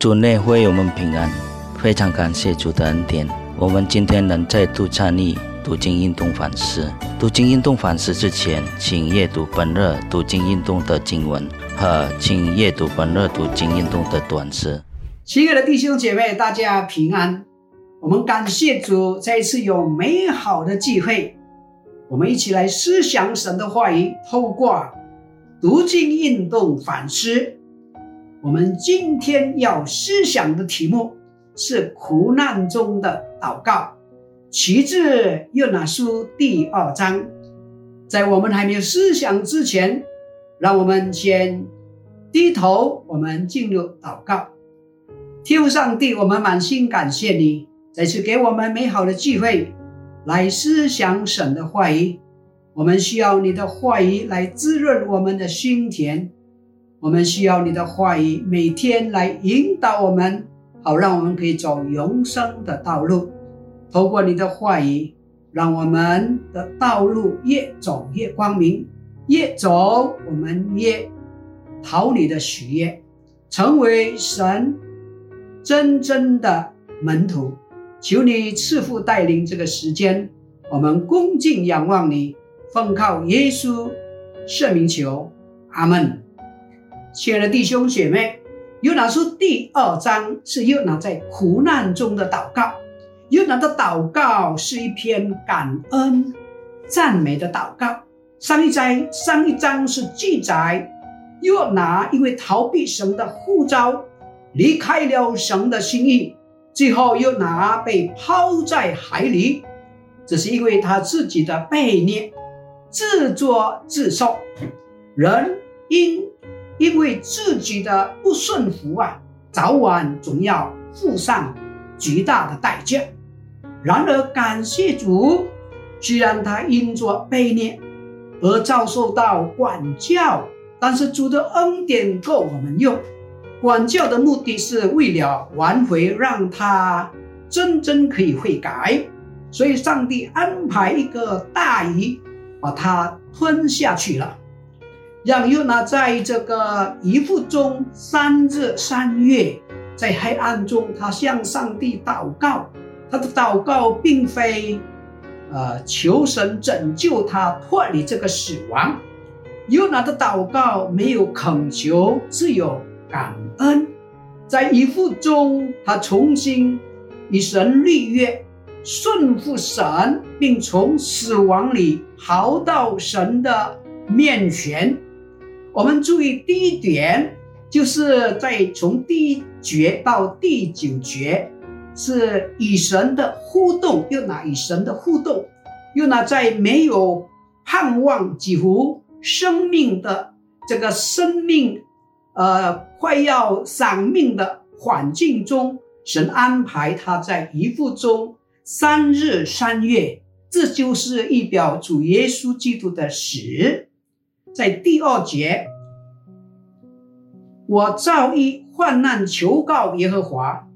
主内会友们平安，非常感谢主的恩典。我们今天能再度参与读经运动反思。读经运动反思之前，请阅读本日读经运动的经文和请阅读本日读经运动的短诗。亲爱的弟兄姐妹，大家平安。我们感谢主，再一次有美好的机会，我们一起来思想神的话语，透过读经运动反思。我们今天要思想的题目是苦难中的祷告，其自约拿书第二章。在我们还没有思想之前，让我们先低头，我们进入祷告。天父上帝，我们满心感谢你，再次给我们美好的机会来思想神的话语。我们需要你的话语来滋润我们的心田。我们需要你的话语，每天来引导我们，好让我们可以走永生的道路。透过你的话语，让我们的道路越走越光明，越走我们越讨你的喜悦，成为神真正的门徒。求你赐福带领这个时间，我们恭敬仰望你，奉靠耶稣圣名求，阿门。亲爱的弟兄姐妹，约拿书第二章是约拿在苦难中的祷告。约拿的祷告是一篇感恩、赞美的祷告。上一章上一章是记载约拿因为逃避神的呼召，离开了神的心意，最后约拿被抛在海里，这是因为他自己的悖逆，自作自受。人因因为自己的不顺服啊，早晚总要付上极大的代价。然而，感谢主，虽然他因着悖逆而遭受到管教，但是主的恩典够我们用。管教的目的是为了挽回，让他真正可以悔改。所以，上帝安排一个大鱼把他吞下去了。让约拿在这个遗腹中三日三月，在黑暗中，他向上帝祷告。他的祷告并非，呃，求神拯救他脱离这个死亡。约拿的祷告没有恳求，只有感恩。在遗腹中，他重新与神立约，顺服神，并从死亡里逃到神的面前。我们注意第一点，就是在从第一节到第九节是与神的互动，又拿与神的互动，又拿在没有盼望、几乎生命的这个生命，呃，快要丧命的环境中，神安排他在遗腹中三日三月，这就是一表主耶稣基督的死。在第二节，我造一患难求告耶和华，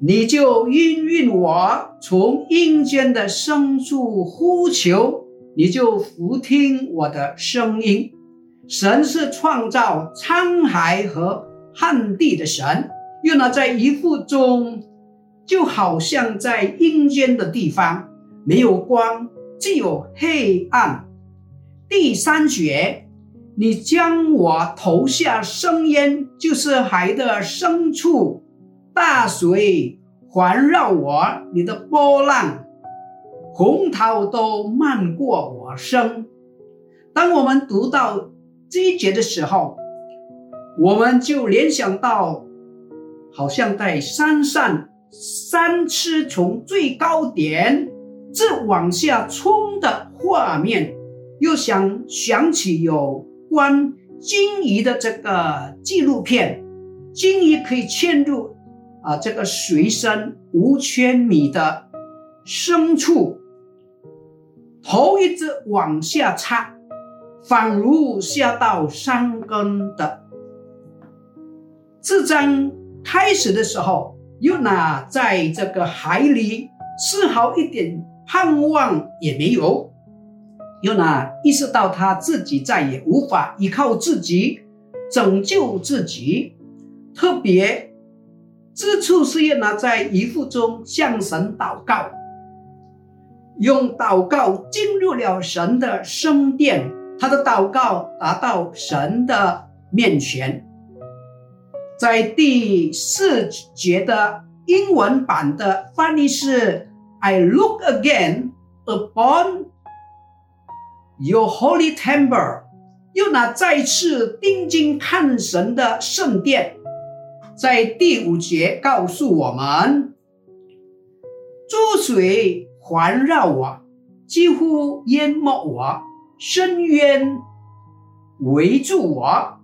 你就应允我从阴间的深处呼求，你就俯听我的声音。神是创造沧海和旱地的神，用了在一腹中，就好像在阴间的地方，没有光，只有黑暗。第三节，你将我投下深渊，就是海的深处，大水环绕我，你的波浪、洪涛都漫过我身。当我们读到这一节的时候，我们就联想到，好像在山上，山车从最高点这往下冲的画面。又想想起有关鲸鱼的这个纪录片，鲸鱼可以潜入啊这个水深五千米的深处，头一直往下插，仿如下到山根的。这章开始的时候，又拿在这个海里，丝毫一点盼望也没有。又呢，意识到他自己再也无法依靠自己拯救自己，特别之处是约拿在遗腹中向神祷告，用祷告进入了神的圣殿，他的祷告达到神的面前。在第四节的英文版的翻译是：“I look again upon your holy temple。”又拿再次定睛看神的圣殿。在第五节告诉我们，珠水环绕我，几乎淹没我；深渊围住我，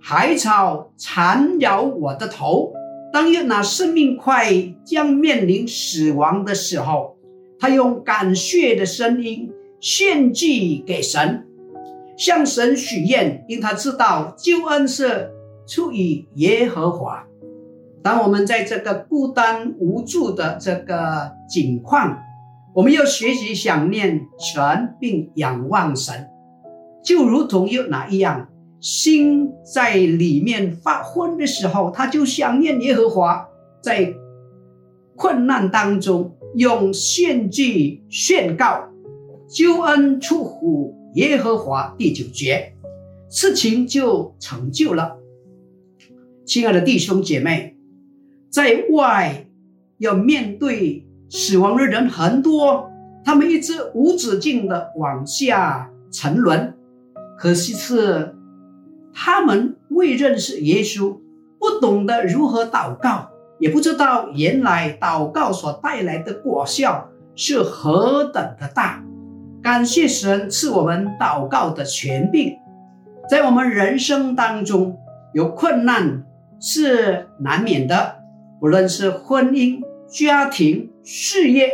海草缠绕我的头。当约拿生命快将面临死亡的时候，他用感谢的声音献祭给神，向神许愿，因他知道救恩是。出于耶和华。当我们在这个孤单无助的这个境况，我们要学习想念神，并仰望神，就如同有哪一样，心在里面发昏的时候，他就想念耶和华。在困难当中，用献祭宣告救恩出乎耶和华。第九节，事情就成就了。亲爱的弟兄姐妹，在外要面对死亡的人很多，他们一直无止境的往下沉沦。可惜是他们未认识耶稣，不懂得如何祷告，也不知道原来祷告所带来的果效是何等的大。感谢神赐我们祷告的权柄，在我们人生当中有困难。是难免的，不论是婚姻、家庭、事业、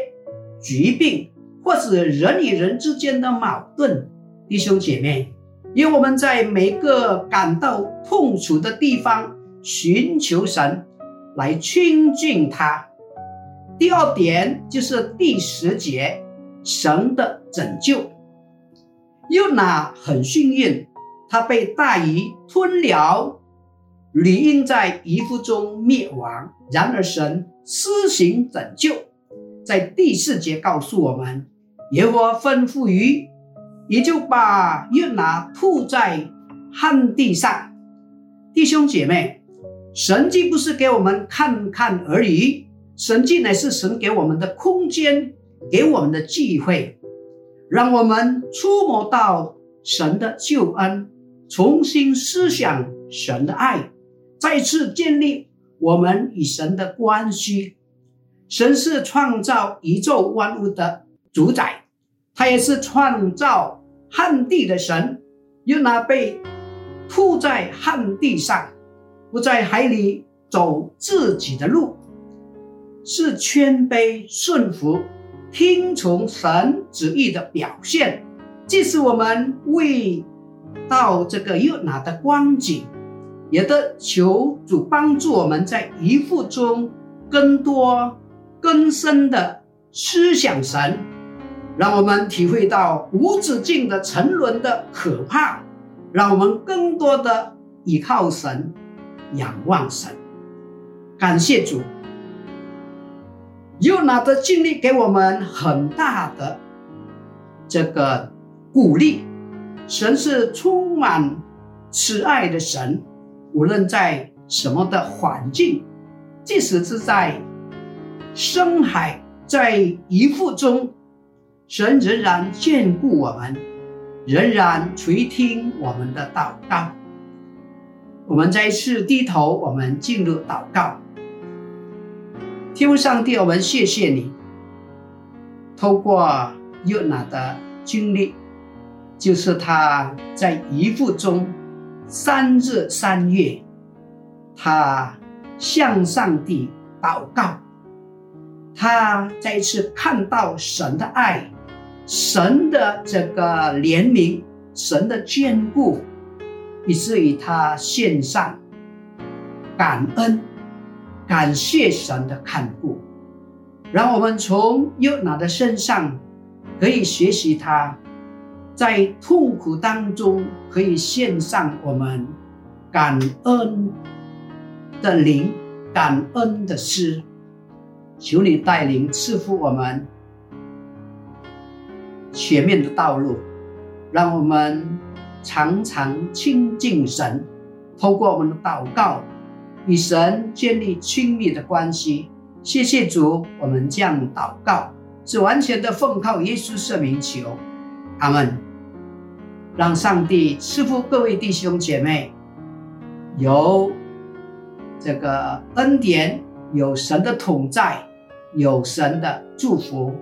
疾病，或是人与人之间的矛盾，弟兄姐妹，因我们在每个感到痛楚的地方寻求神，来亲近他。第二点就是第十节，神的拯救。又拿很幸运，他被大鱼吞了。理应在遗腹中灭亡，然而神施行拯救，在第四节告诉我们，耶和华吩咐鱼，也就把约拿吐在旱地上。弟兄姐妹，神迹不是给我们看看而已，神迹乃是神给我们的空间，给我们的机会，让我们触摸到神的救恩，重新思想神的爱。再次建立我们与神的关系。神是创造宇宙万物的主宰，他也是创造旱地的神。又拿被铺在旱地上，不在海里走自己的路，是谦卑顺服、听从神旨意的表现。即使我们未到这个又拿的光景。也得求主帮助我们在遗腹中更多更深的思想神，让我们体会到无止境的沉沦的可怕，让我们更多的依靠神，仰望神。感谢主，又拿的经历给我们很大的这个鼓励。神是充满慈爱的神。无论在什么的环境，即使是在深海，在遗腹中，神仍然眷顾我们，仍然垂听我们的祷告。我们再次低头，我们进入祷告。天父上帝，我们谢谢你，透过约拿的经历，就是他在遗腹中。三日三月，他向上帝祷告，他再一次看到神的爱，神的这个怜悯，神的眷顾，以至于他献上感恩，感谢神的看顾，让我们从约拿的身上可以学习他。在痛苦当中，可以献上我们感恩的灵，感恩的诗。求你带领赐福我们前面的道路，让我们常常亲近神，透过我们的祷告与神建立亲密的关系。谢谢主，我们这样祷告是完全的奉靠耶稣圣名求，阿门。让上帝赐福各位弟兄姐妹，有这个恩典，有神的同在，有神的祝福。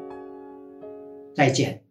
再见。